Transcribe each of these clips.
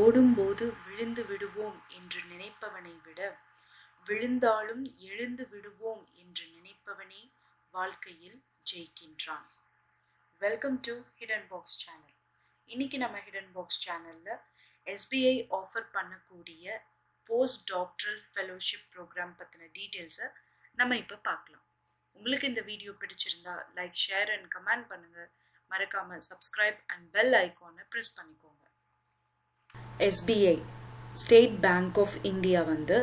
ஓடும்போது விழுந்து விடுவோம் என்று நினைப்பவனை விட விழுந்தாலும் எழுந்து விடுவோம் என்று நினைப்பவனே வாழ்க்கையில் ஜெயிக்கின்றான். Welcome to hidden box channel இன்னைக்கு நம்ம ஹிடன் பாக்ஸ் சேனலில் எஸ்பிஐ ஆஃபர் பண்ணக்கூடிய போஸ்ட் டாக்டரல் ஃபெலோஷிப் ப்ரோக்ராம் பற்றின டீட்டெயில்ஸை நம்ம இப்போ பார்க்கலாம். உங்களுக்கு இந்த வீடியோ பிடிச்சிருந்தா லைக் ஷேர் அண்ட் கமெண்ட் பண்ணுங்கள் மறக்காமல் சப்ஸ்கிரைப் அண்ட் பெல் ஐக்கானை ப்ரெஸ் பண்ணிக்கோங்க. SBI State Bank of India வந்து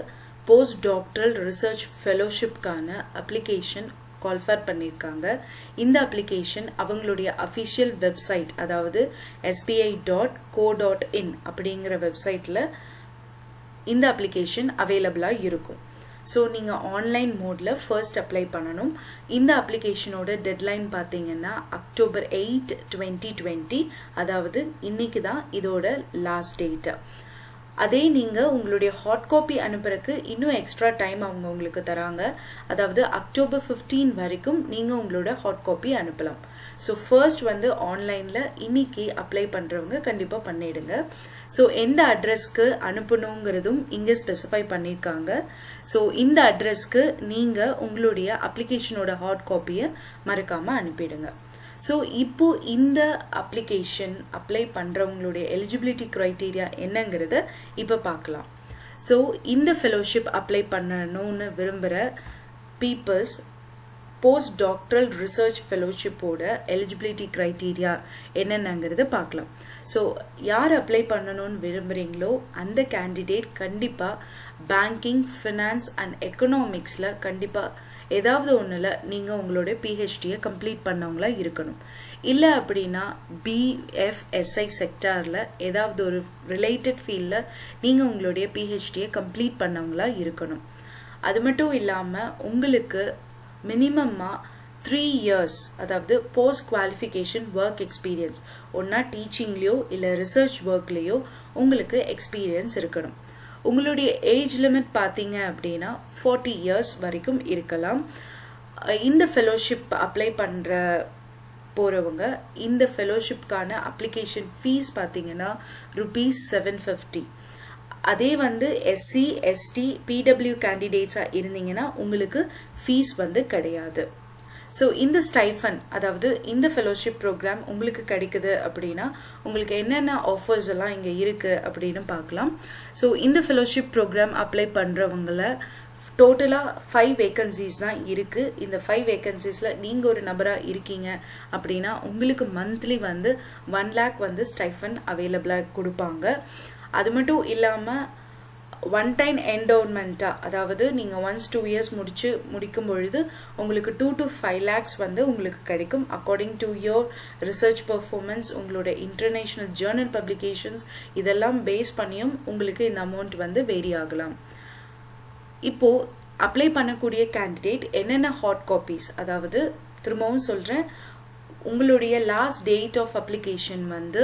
போஸ்ட் டாக்டரல் ரிசர்ச் ஃபெலோஷிப்கான அப்ளிகேஷன் கால்ஃபர் பண்ணியிருக்காங்க. இந்த அப்ளிகேஷன் அவங்களுடைய அஃபிஷியல் வெப்சைட் அதாவது SBI dot co dot in அப்படிங்கிற வெப்சைட்டில் இந்த அப்ளிகேஷன் அவைலபிளாக இருக்கும். ஸோ நீங்கள் ஆன்லைன் மோடில் ஃபர்ஸ்ட் அப்ளை பண்ணணும். இந்த அப்ளிகேஷனோட டெட்லைன் பார்த்தீங்கன்னா அக்டோபர் எயிட் டுவெண்ட்டி டுவெண்ட்டி அதாவது இன்னைக்கு தான் இதோட லாஸ்ட் டேட்டு அதே நீங்கள் உங்களுடைய ஹாட் காப்பி அனுப்புறதுக்கு இன்னும் எக்ஸ்ட்ரா டைம் அவங்க உங்களுக்கு தராங்க. அதாவது அக்டோபர் ஃபிஃப்டீன் வரைக்கும் நீங்கள் உங்களோட ஹாட் காப்பி அனுப்பலாம். ஸோ ஃபர்ஸ்ட் வந்து ஆன்லைனில் இன்னைக்கு அப்ளை பண்ணுறவங்க கண்டிப்பாக பண்ணிடுங்க. ஸோ எந்த அட்ரஸ்க்கு அனுப்பணுங்கிறதும் இங்கே ஸ்பெசிஃபை பண்ணியிருக்காங்க ஸோ இந்த அட்ரஸ்க்கு நீங்கள் உங்களுடைய அப்ளிகேஷனோட ஹாட் காப்பியை மறக்காமல் அனுப்பிடுங்க. ஸோ இப்போ இந்த அப்ளிகேஷன் அப்ளை பண்ணுறவங்களுடைய எலிஜிபிலிட்டி க்ரைட்டீரியா என்னங்கிறத இப்போ பார்க்கலாம். ஸோ இந்த ஃபெலோஷிப் அப்ளை பண்ணணும்னு விரும்புகிற பீப்புள்ஸ் போஸ்ட் டாக்டரல் ரிசர்ச் ஃபெலோஷிப்போட எலிஜிபிலிட்டி க்ரைட்டீரியா என்னென்னங்கிறத பார்க்கலாம். ஸோ யார் அப்ளை பண்ணணும்னு விரும்புகிறீங்களோ அந்த கேண்டிடேட் கண்டிப்பாக பேங்கிங் ஃபினான்ஸ் அண்ட் எக்கனாமிக்ஸில் கண்டிப்பாக ஏதாவது ஒன்றில் நீங்கள் உங்களோட பிஹெச்டியை கம்ப்ளீட் பண்ணவங்களா இருக்கணும். இல்லை அப்படின்னா பிஎஃப்எஸ்ஐ செக்டாரில் ஏதாவது ஒரு ரிலேட்டட் ஃபீல்டில் நீங்கள் உங்களுடைய பிஹெச்டியை கம்ப்ளீட் பண்ணவங்களா இருக்கணும். அது மட்டும் இல்லாமல் உங்களுக்கு மினிமமாக த்ரீ இயர்ஸ் அதாவது போஸ்ட் குவாலிஃபிகேஷன் ஒர்க் எக்ஸ்பீரியன்ஸ் ஒன்றா டீச்சிங்லேயோ இல்லை ரிசர்ச் ஒர்க்லேயோ உங்களுக்கு எக்ஸ்பீரியன்ஸ் இருக்கணும். உங்களுடைய ஏஜ் லிமிட் பார்த்தீங்க அப்படின்னா ஃபார்ட்டி இயர்ஸ் வரைக்கும் இருக்கலாம். இந்த ஃபெலோஷிப் அப்ளை பண்ணுற போகிறவங்க இந்த ஃபெலோஷிப்கான அப்ளிகேஷன் ஃபீஸ் பார்த்தீங்கன்னா ருபீஸ் செவன் ஃபிஃப்டி அதே வந்து எஸ்சி எஸ்டி பிடபிள்யூ கேண்டிடேட்ஸாக இருந்தீங்கன்னா உங்களுக்கு ஃபீஸ் வந்து கிடையாது. ஸோ இந்த ஸ்டைஃபன் அதாவது இந்த ஃபெலோஷிப் ப்ரோக்ராம் உங்களுக்கு கிடைக்குது அப்படின்னா உங்களுக்கு என்னென்ன ஆஃபர்ஸ் எல்லாம் இங்கே இருக்குது அப்படின்னு பார்க்கலாம். ஸோ இந்த ஃபெலோஷிப் ப்ரோக்ராம் அப்ளை பண்ணுறவங்கள டோட்டலாக ஃபைவ் வேக்கன்சிஸ் தான் இருக்குது இந்த ஃபைவ் வேக்கன்சிஸில் நீங்கள் ஒரு நபராக இருக்கீங்க அப்படின்னா உங்களுக்கு மந்த்லி வந்து ஒன் லேக் வந்து ஸ்டைஃபன் அவைலபிளாக கொடுப்பாங்க. அது மட்டும் இல்லாமல் ஒன் டைம் என்டோன்மெண்ட்டாக அதாவது நீங்கள் ஒன்ஸ் டூ இயர்ஸ் முடிச்சு முடிக்கும் பொழுது உங்களுக்கு டூ டு ஃபைவ் லேக்ஸ் வந்து உங்களுக்கு கிடைக்கும். According to your research performance உங்களோட இன்டர்நேஷ்னல் ஜேர்னல் பப்ளிகேஷன்ஸ் இதெல்லாம் பேஸ் பண்ணியும் உங்களுக்கு இந்த அமௌண்ட் வந்து வேரி ஆகலாம். இப்போ அப்ளை பண்ணக்கூடிய கேண்டிடேட் என்னென்ன ஹாட் காப்பீஸ் அதாவது திரும்பவும் சொல்கிறேன் உங்களுடைய லாஸ்ட் டேட் ஆஃப் அப்ளிகேஷன் வந்து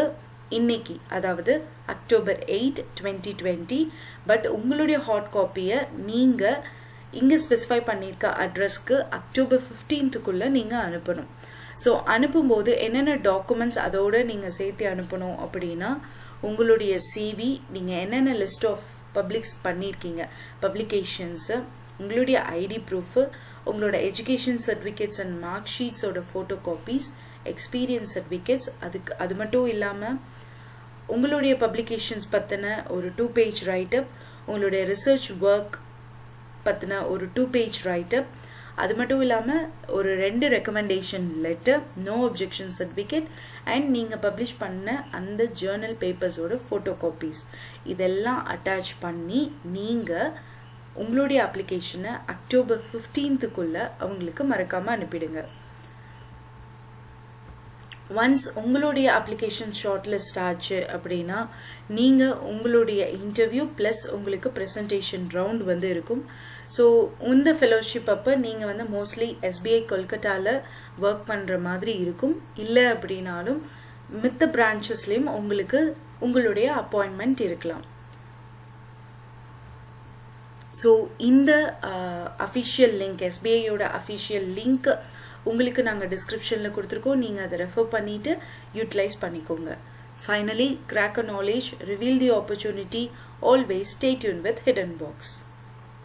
இன்னைக்கு அதாவது October eight twenty twenty but உங்களுடைய ஹாட் காப்பியை நீங்கள் இங்கே ஸ்பெசிஃபை பண்ணியிருக்க அட்ரஸ்க்கு அக்டோபர் ஃபிஃப்டீன்த்துக்குள்ளே நீங்கள் அனுப்பணும். ஸோ அனுப்பும்போது என்னென்ன டாக்குமெண்ட்ஸ் அதோடு நீங்கள் சேர்த்து அனுப்பணும் அப்படின்னா உங்களுடைய சிவி நீங்கள் என்னென்ன லிஸ்ட் ஆஃப் பப்ளிக்ஸ் பண்ணியிருக்கீங்க பப்ளிகேஷன்ஸு உங்களுடைய ஐடி ப்ரூஃபு உங்களோட எஜுகேஷன் சர்டிஃபிகேட்ஸ் அண்ட் மார்க் ஷீட்ஸோட ஃபோட்டோ காப்பீஸ் எக்ஸ்பீரியன்ஸ் சர்டிஃபிகேட்ஸ் அதுக்கு அது மட்டும் இல்லாமல் உங்களுடைய பப்ளிகேஷன்ஸ் பற்றின ஒரு டூ பேஜ் ரைட்டப் உங்களுடைய ரிசர்ச் ஒர்க் பற்றின ஒரு டூ பேஜ் ரைட்டப் அது மட்டும் இல்லாமல் ஒரு ரெண்டு recommendation letter no objection certificate and நீங்கள் பப்ளிஷ் பண்ண அந்த ஜேர்னல் பேப்பர்ஸோட ஃபோட்டோ காப்பீஸ் இதெல்லாம் அட்டாச் பண்ணி நீங்கள் உங்களுடைய அப்ளிகேஷனை அக்டோபர் ஃபிஃப்டீன்த்துக்குள்ளே அவங்களுக்கு மறக்காமல் அனுப்பிடுங்க. ஒன்ஸ் உங்களுடைய அப்ளிகேஷன் ஷார்ட் லிஸ்ட் ஆச்சு அப்படின்னா நீங்கள் உங்களுடைய இன்டர்வியூ ப்ளஸ் உங்களுக்கு ப்ரெசன்டேஷன் ரவுண்ட் வந்து இருக்கும். ஸோ இந்த ஃபெலோஷிப் அப்போ நீங்கள் வந்து மோஸ்ட்லி எஸ்பிஐ கொல்கட்டாவில் ஒர்க் பண்ணுற மாதிரி இருக்கும். இல்லை அப்படின்னாலும் மித்த பிரான்ச்சஸ்லேயும் உங்களுக்கு உங்களுடைய அப்பாயின்மெண்ட் இருக்கலாம். ஸோ இந்த அஃபிஷியல் லிங்க் எஸ்பிஐயோட அஃபிஷியல் லிங்க் உங்களுக்கு நாங்கள் டிஸ்கிரிப்ஷனில் கொடுத்துருக்கோம் நீங்கள் அதை ரெஃபர் பண்ணிவிட்டு யூட்டிலைஸ் பண்ணிக்கோங்க finally crack a knowledge reveal the opportunity always stay Yoon with hidden box